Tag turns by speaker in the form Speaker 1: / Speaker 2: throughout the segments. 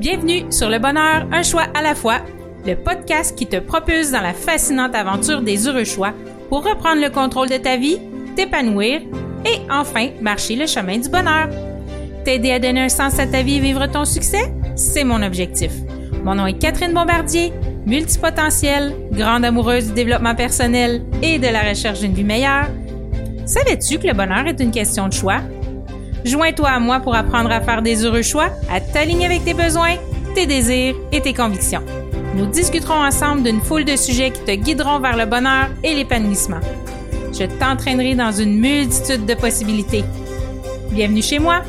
Speaker 1: Bienvenue sur Le Bonheur, un choix à la fois, le podcast qui te propulse dans la fascinante aventure des heureux choix pour reprendre le contrôle de ta vie, t'épanouir et enfin marcher le chemin du bonheur. T'aider à donner un sens à ta vie et vivre ton succès, c'est mon objectif. Mon nom est Catherine Bombardier, multipotentielle, grande amoureuse du développement personnel et de la recherche d'une vie meilleure. Savais-tu que le bonheur est une question de choix? Joins-toi à moi pour apprendre à faire des heureux choix, à t'aligner avec tes besoins, tes désirs et tes convictions. Nous discuterons ensemble d'une foule de sujets qui te guideront vers le bonheur et l'épanouissement. Je t'entraînerai dans une multitude de possibilités. Bienvenue chez moi!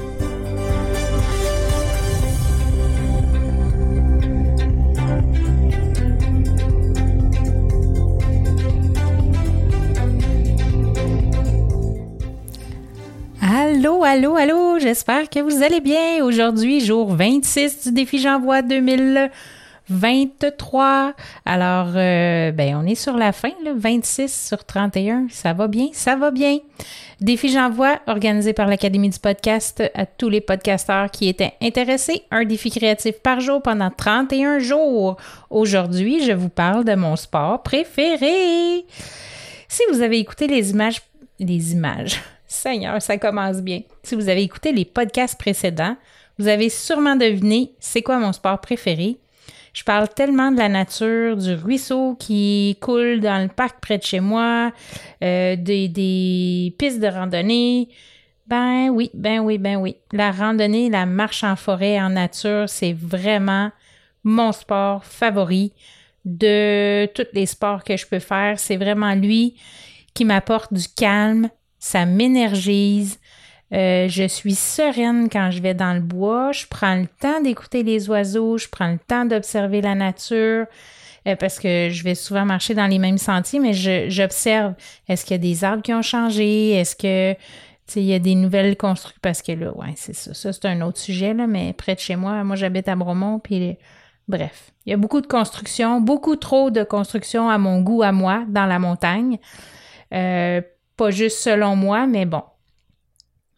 Speaker 1: Allô, allô, allô, j'espère que vous allez bien. Aujourd'hui, jour 26 du défi J'envoie 2023. Alors, euh, ben, on est sur la fin, là, 26 sur 31. Ça va bien, ça va bien. Défi J'envoie, organisé par l'Académie du podcast à tous les podcasteurs qui étaient intéressés. Un défi créatif par jour pendant 31 jours. Aujourd'hui, je vous parle de mon sport préféré. Si vous avez écouté les images, les images, Seigneur, ça commence bien. Si vous avez écouté les podcasts précédents, vous avez sûrement deviné c'est quoi mon sport préféré. Je parle tellement de la nature, du ruisseau qui coule dans le parc près de chez moi, euh, des, des pistes de randonnée. Ben oui, ben oui, ben oui. La randonnée, la marche en forêt, en nature, c'est vraiment mon sport favori de tous les sports que je peux faire. C'est vraiment lui qui m'apporte du calme, ça m'énergise. Euh, je suis sereine quand je vais dans le bois. Je prends le temps d'écouter les oiseaux. Je prends le temps d'observer la nature. Euh, parce que je vais souvent marcher dans les mêmes sentiers, mais j'observe. Est-ce qu'il y a des arbres qui ont changé? Est-ce que il y a des nouvelles constructions? Parce que là, ouais, c'est ça. Ça, c'est un autre sujet, là, mais près de chez moi, moi j'habite à Bromont, puis bref. Il y a beaucoup de construction, beaucoup trop de construction à mon goût, à moi, dans la montagne. Euh, pas juste selon moi, mais bon.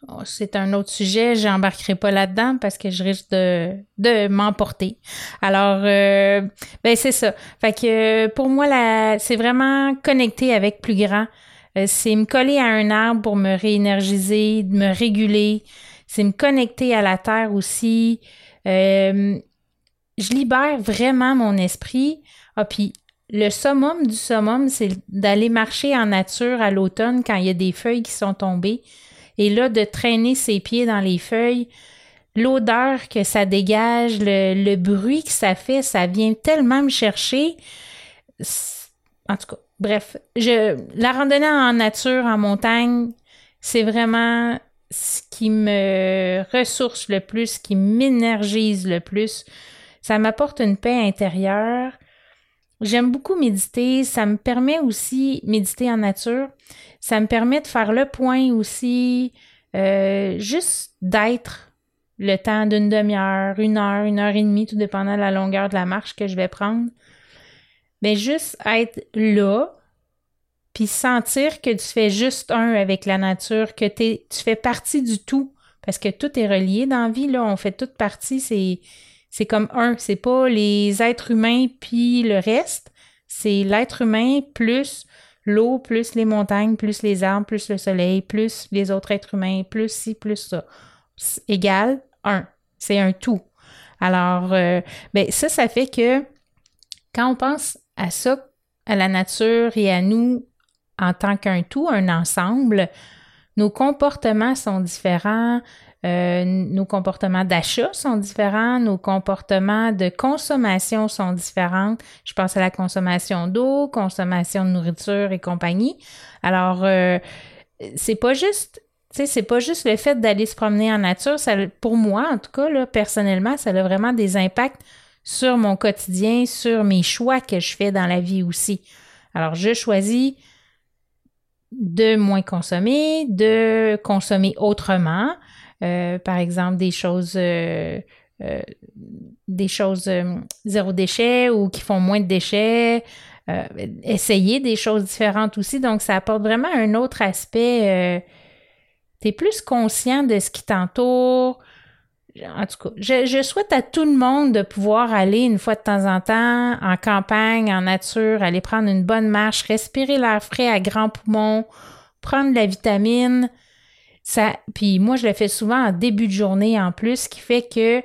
Speaker 1: Oh, c'est un autre sujet, j'embarquerai pas là-dedans parce que je risque de, m'emporter. Alors, euh, ben c'est ça. Fait que pour moi, c'est vraiment connecter avec plus grand. Euh, c'est me coller à un arbre pour me réénergiser, me réguler. C'est me connecter à la terre aussi. Euh, je libère vraiment mon esprit. Ah, puis le summum du summum, c'est d'aller marcher en nature à l'automne quand il y a des feuilles qui sont tombées. Et là, de traîner ses pieds dans les feuilles, l'odeur que ça dégage, le, bruit que ça fait, ça vient tellement me chercher. En tout cas, bref, je, la randonnée en nature, en montagne, c'est vraiment ce qui me ressource le plus, qui m'énergise le plus. Ça m'apporte une paix intérieure. J'aime beaucoup méditer. Ça me permet aussi, méditer en nature, ça me permet de faire le point aussi, euh, juste d'être le temps d'une demi-heure, une heure, une heure et demie, tout dépendant de la longueur de la marche que je vais prendre. Mais juste être là, puis sentir que tu fais juste un avec la nature, que tu fais partie du tout, parce que tout est relié dans la vie, là, on fait toute partie, c'est c'est comme un, c'est pas les êtres humains puis le reste, c'est l'être humain plus l'eau, plus les montagnes, plus les arbres, plus le soleil, plus les autres êtres humains, plus ci, plus ça. Égal un. C'est un tout. Alors, euh, ben, ça, ça fait que quand on pense à ça, à la nature et à nous en tant qu'un tout, un ensemble, nos comportements sont différents, euh, nos comportements d'achat sont différents, nos comportements de consommation sont différents. Je pense à la consommation d'eau, consommation de nourriture et compagnie. Alors, euh, c'est pas juste tu sais, c'est pas juste le fait d'aller se promener en nature, ça, pour moi, en tout cas, là, personnellement, ça a vraiment des impacts sur mon quotidien, sur mes choix que je fais dans la vie aussi. Alors, je choisis de moins consommer, de consommer autrement, euh, par exemple, des choses, euh, euh, des choses zéro déchet ou qui font moins de déchets. essayer des choses différentes aussi. Donc, ça apporte vraiment un autre aspect. tu es plus conscient de ce qui t'entoure. en tout cas, je, souhaite à tout le monde de pouvoir aller une fois de temps en temps en campagne, en nature, aller prendre une bonne marche, respirer l'air frais à grands poumons, prendre de la vitamine. Puis moi, je le fais souvent en début de journée en plus, ce qui fait que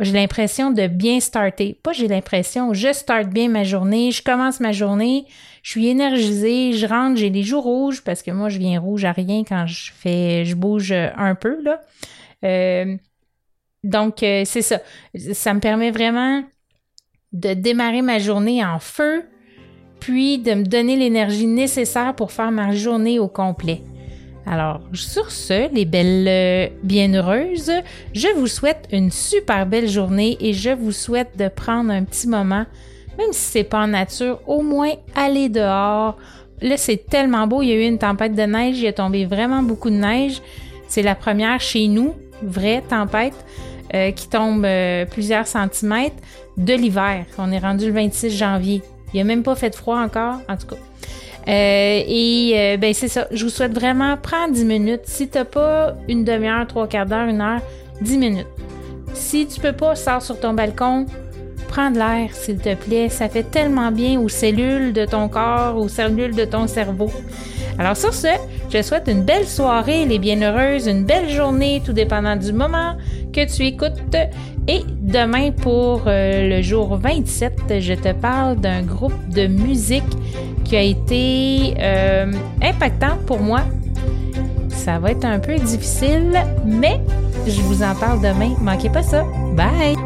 Speaker 1: j'ai l'impression de bien starter. Pas j'ai l'impression, je starte bien ma journée, je commence ma journée, je suis énergisée, je rentre, j'ai les joues rouges parce que moi, je viens rouge à rien quand je fais, je bouge un peu. Euh, donc, euh, c'est ça. Ça me permet vraiment de démarrer ma journée en feu, puis de me donner l'énergie nécessaire pour faire ma journée au complet. Alors, sur ce, les belles euh, bienheureuses, je vous souhaite une super belle journée et je vous souhaite de prendre un petit moment, même si c'est pas en nature, au moins aller dehors. Là, c'est tellement beau, il y a eu une tempête de neige, il a tombé vraiment beaucoup de neige. C'est la première chez nous, vraie tempête. Euh, qui tombe euh, plusieurs centimètres de l'hiver. On est rendu le 26 janvier. Il a même pas fait froid encore, en tout cas. Euh, et ben c'est ça. Je vous souhaite vraiment prendre 10 minutes. Si t'as pas une demi-heure, trois quarts d'heure, une heure, 10 minutes. Si tu peux pas, sors sur ton balcon, prends de l'air, s'il te plaît. Ça fait tellement bien aux cellules de ton corps, aux cellules de ton cerveau. Alors sur ce, je souhaite une belle soirée, les bienheureuses, une belle journée, tout dépendant du moment que tu écoutes. Et demain, pour euh, le jour 27, je te parle d'un groupe de musique qui a été euh, impactant pour moi. Ça va être un peu difficile, mais je vous en parle demain. Manquez pas ça. Bye!